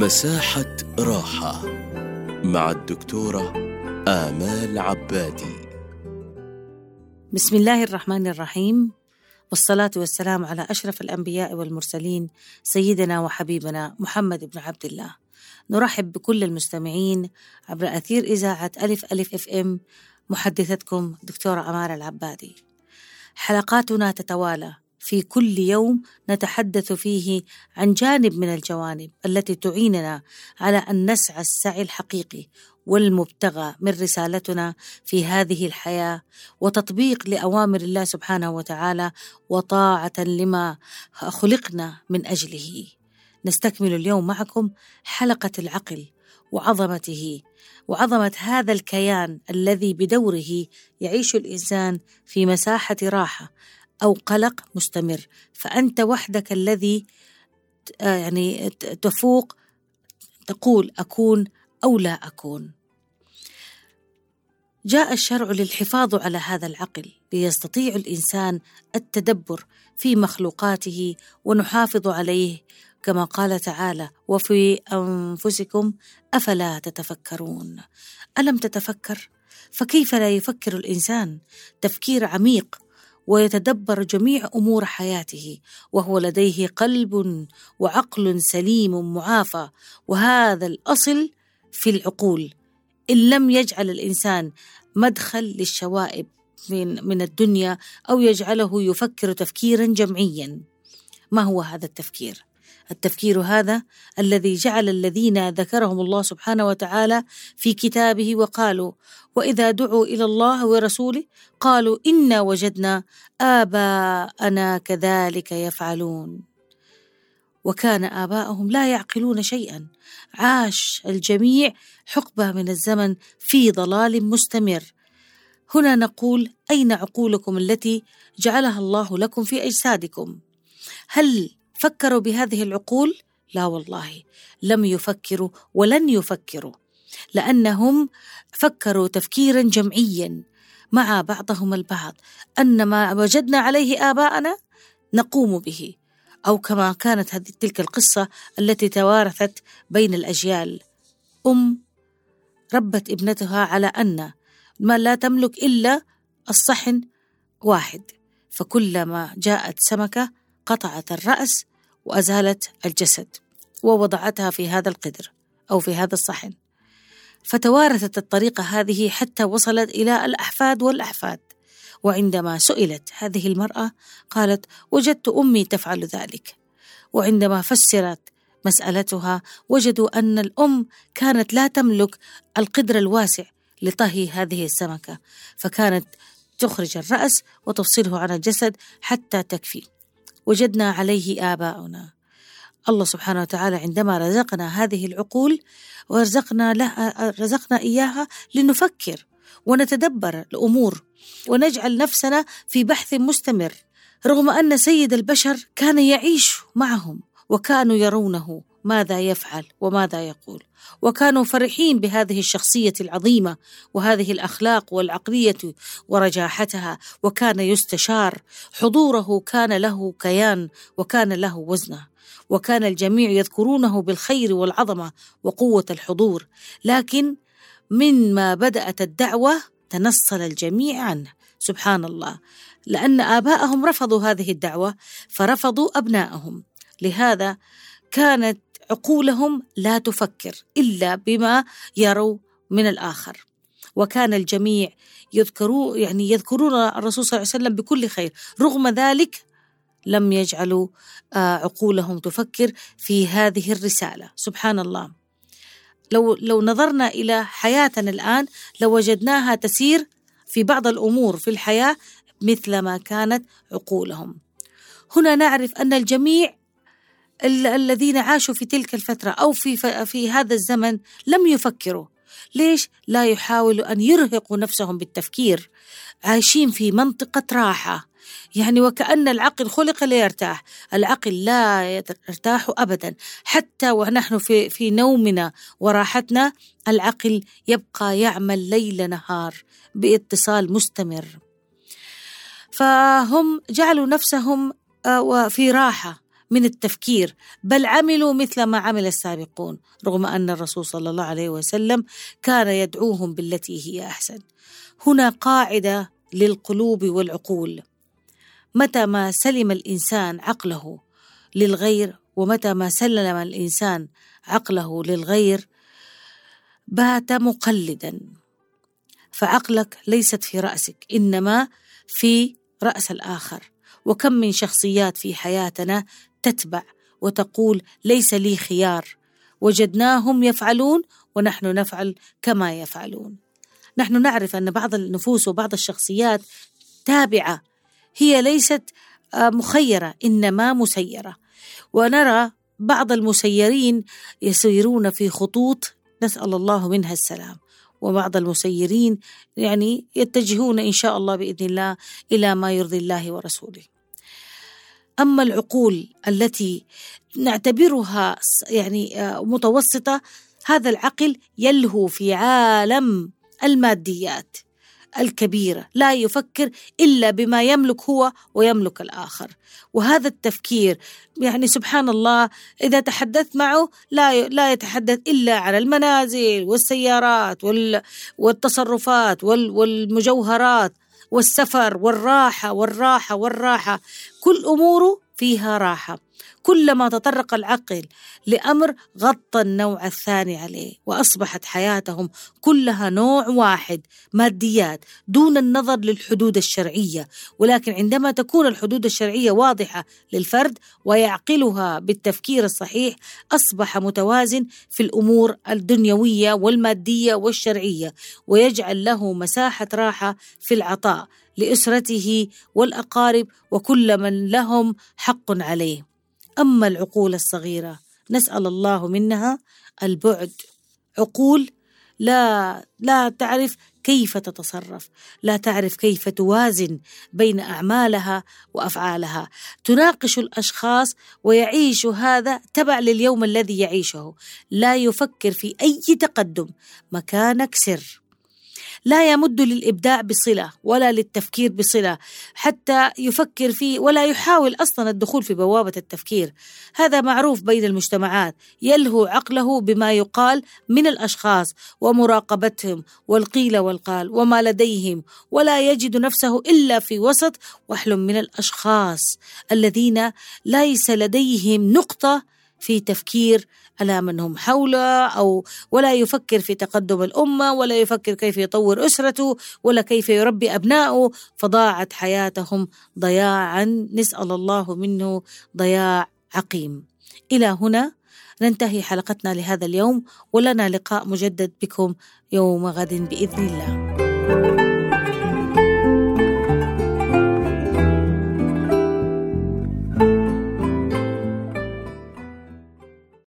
مساحة راحة مع الدكتورة آمال عبادي. بسم الله الرحمن الرحيم. والصلاة والسلام على أشرف الأنبياء والمرسلين سيدنا وحبيبنا محمد بن عبد الله. نرحب بكل المستمعين عبر أثير إذاعة ألف ألف إف إم محدثتكم دكتورة أمال العبادي. حلقاتنا تتوالى في كل يوم نتحدث فيه عن جانب من الجوانب التي تعيننا على أن نسعى السعي الحقيقي والمبتغى من رسالتنا في هذه الحياة وتطبيق لأوامر الله سبحانه وتعالى وطاعة لما خلقنا من أجله. نستكمل اليوم معكم حلقة العقل وعظمته وعظمة هذا الكيان الذي بدوره يعيش الإنسان في مساحة راحة أو قلق مستمر. فأنت وحدك الذي يعني تفوق تقول أكون أو لا أكون. جاء الشرع للحفاظ على هذا العقل ليستطيع الإنسان التدبر في مخلوقاته ونحافظ عليه كما قال تعالى وفي أنفسكم أفلا تتفكرون ألم تتفكر؟ فكيف لا يفكر الإنسان؟ تفكير عميق ويتدبر جميع أمور حياته وهو لديه قلب وعقل سليم معافى وهذا الأصل في العقول. إن لم يجعل الإنسان مدخل للشوائب من من الدنيا أو يجعله يفكر تفكيرا جمعيا. ما هو هذا التفكير؟ التفكير هذا الذي جعل الذين ذكرهم الله سبحانه وتعالى في كتابه وقالوا وإذا دعوا إلى الله ورسوله قالوا إنا وجدنا آباءنا كذلك يفعلون. وكان اباءهم لا يعقلون شيئا. عاش الجميع حقبة من الزمن في ضلال مستمر. هنا نقول أين عقولكم التي جعلها الله لكم في أجسادكم؟ هل فكروا بهذه العقول؟ لا والله لم يفكروا ولن يفكروا لأنهم فكروا تفكيرا جمعيا مع بعضهم البعض. ان ما وجدنا عليه آباءنا نقوم به أو كما كانت هذه تلك القصة التي توارثت بين الأجيال. أم ربت ابنتها على أن ما لا تملك إلا الصحن واحد فكلما جاءت سمكة قطعت الرأس وأزالت الجسد ووضعتها في هذا القدر أو في هذا الصحن. فتوارثت الطريقة هذه حتى وصلت إلى الأحفاد والأحفاد. وعندما سئلت هذه المرأة قالت وجدت أمي تفعل ذلك وعندما فسرت مسألتها وجدوا أن الأم كانت لا تملك القدر الواسع لطهي هذه السمكة فكانت تخرج الرأس وتفصله عن الجسد حتى تكفي. وجدنا عليه آباؤنا. الله سبحانه وتعالى عندما رزقنا هذه العقول ورزقنا لها رزقنا إياها لنفكر ونتدبر الأمور ونجعل نفسنا في بحث مستمر رغم أن سيد البشر كان يعيش معهم. وكانوا يرونه ماذا يفعل وماذا يقول. وكانوا فرحين بهذه الشخصية العظيمة وهذه الأخلاق والعقلية ورجاحتها وكان يستشار. حضوره كان له كيان وكان له وزنه وكان الجميع يذكرونه بالخير والعظمة وقوة الحضور. لكن من ما بدأت الدعوة تنصل الجميع عنه. سبحان الله. لأن آباءهم رفضوا هذه الدعوة فرفضوا ابنائهم لهذا كانت عقولهم لا تفكر إلا بما يروا من الآخر. وكان الجميع يذكروا يعني يذكرون الرسول صلى الله عليه وسلم بكل خير. رغم ذلك لم يجعلوا آه، عقولهم تفكر في هذه الرسالة. سبحان الله. لو لو نظرنا إلى حياتنا الآن لوجدناها تسير في بعض الأمور في الحياة مثل ما كانت عقولهم. هنا نعرف أن الجميع الذين عاشوا في تلك الفترة أو في في هذا الزمن لم يفكروا. ليش؟ لا يحاولوا أن يرهقوا نفسهم بالتفكير. عايشين في منطقة راحة. يعني وكأن العقل خلق ليرتاح. العقل لا يرتاح أبدا. حتى ونحن في, في نومنا وراحتنا العقل يبقى يعمل ليل نهار باتصال مستمر. فهم جعلوا نفسهم آه، في راحة. من التفكير بل عملوا مثل ما عمل السابقون رغم أن الرسول صلى الله عليه وسلم كان يدعوهم بالتي هي أحسن. هنا قاعدة للقلوب والعقول. متى ما سلم الإنسان عقله للغير ومتى ما سلم الإنسان عقله للغير بات مقلدا. فعقلك ليست في رأسك إنما في رأس الآخر. وكم من شخصيات في حياتنا تتبع وتقول ليس لي خيار. وجدناهم يفعلون ونحن نفعل كما يفعلون. نحن نعرف أن بعض النفوس وبعض الشخصيات تابعة. هي ليست آه، مخيرة إنما مسيرة. ونرى بعض المسيرين يسيرون في خطوط نسأل الله منها السلام. وبعض المسيرين يعني يتجهون إن شاء الله بإذن الله إلى ما يرضي الله ورسوله. أما العقول التي نعتبرها يعني آه، متوسطة هذا العقل يلهو في عالم الماديات الكبيرة لا يفكر إلا بما يملك هو ويملك الآخر. وهذا التفكير يعني سبحان الله إذا تحدثت معه لا لا يتحدث إلا عن المنازل والسيارات والتصرفات والمجوهرات. والسفر والراحة والراحة والراحة كل أموره فيها راحة. كلما تطرق العقل لأمر غطى النوع الثاني عليه وأصبحت حياتهم كلها نوع واحد ماديات دون النظر للحدود الشرعية. ولكن عندما تكون الحدود الشرعية واضحة للفرد ويعقلها بالتفكير الصحيح أصبح متوازن في الأمور الدنيوية والمادية والشرعية ويجعل له مساحة راحة في العطاء لأسرته والأقارب وكل من لهم حق عليه. أما العقول الصغيرة نسأل الله منها البعد. عقول لا لا تعرف كيف تتصرف لا تعرف كيف توازن بين أعمالها وأفعالها. تناقش الأشخاص ويعيش هذا تبع لليوم الذي يعيشه. لا يفكر في أي تقدم مكانك سر. لا يمد للإبداع بصلة ولا للتفكير بصلة حتى يفكر فيه ولا يحاول أصلا الدخول في بوابة التفكير. هذا معروف بين المجتمعات يلهو عقله بما يقال من الأشخاص ومراقبتهم والقيل والقال وما لديهم ولا يجد نفسه إلا في وسط وحل من الأشخاص الذين ليس لديهم نقطة في تفكير على من هم حوله؟ أو ولا يفكر في تقدم الأمة ولا يفكر كيف يطور أسرته ولا كيف يربي أبنائه. فضاعت حياتهم ضياعا. نسأل الله منه ضياع عقيم. إلى هنا ننتهي حلقتنا لهذا اليوم ولنا لقاء مجدد بكم يوم غد بإذن الله.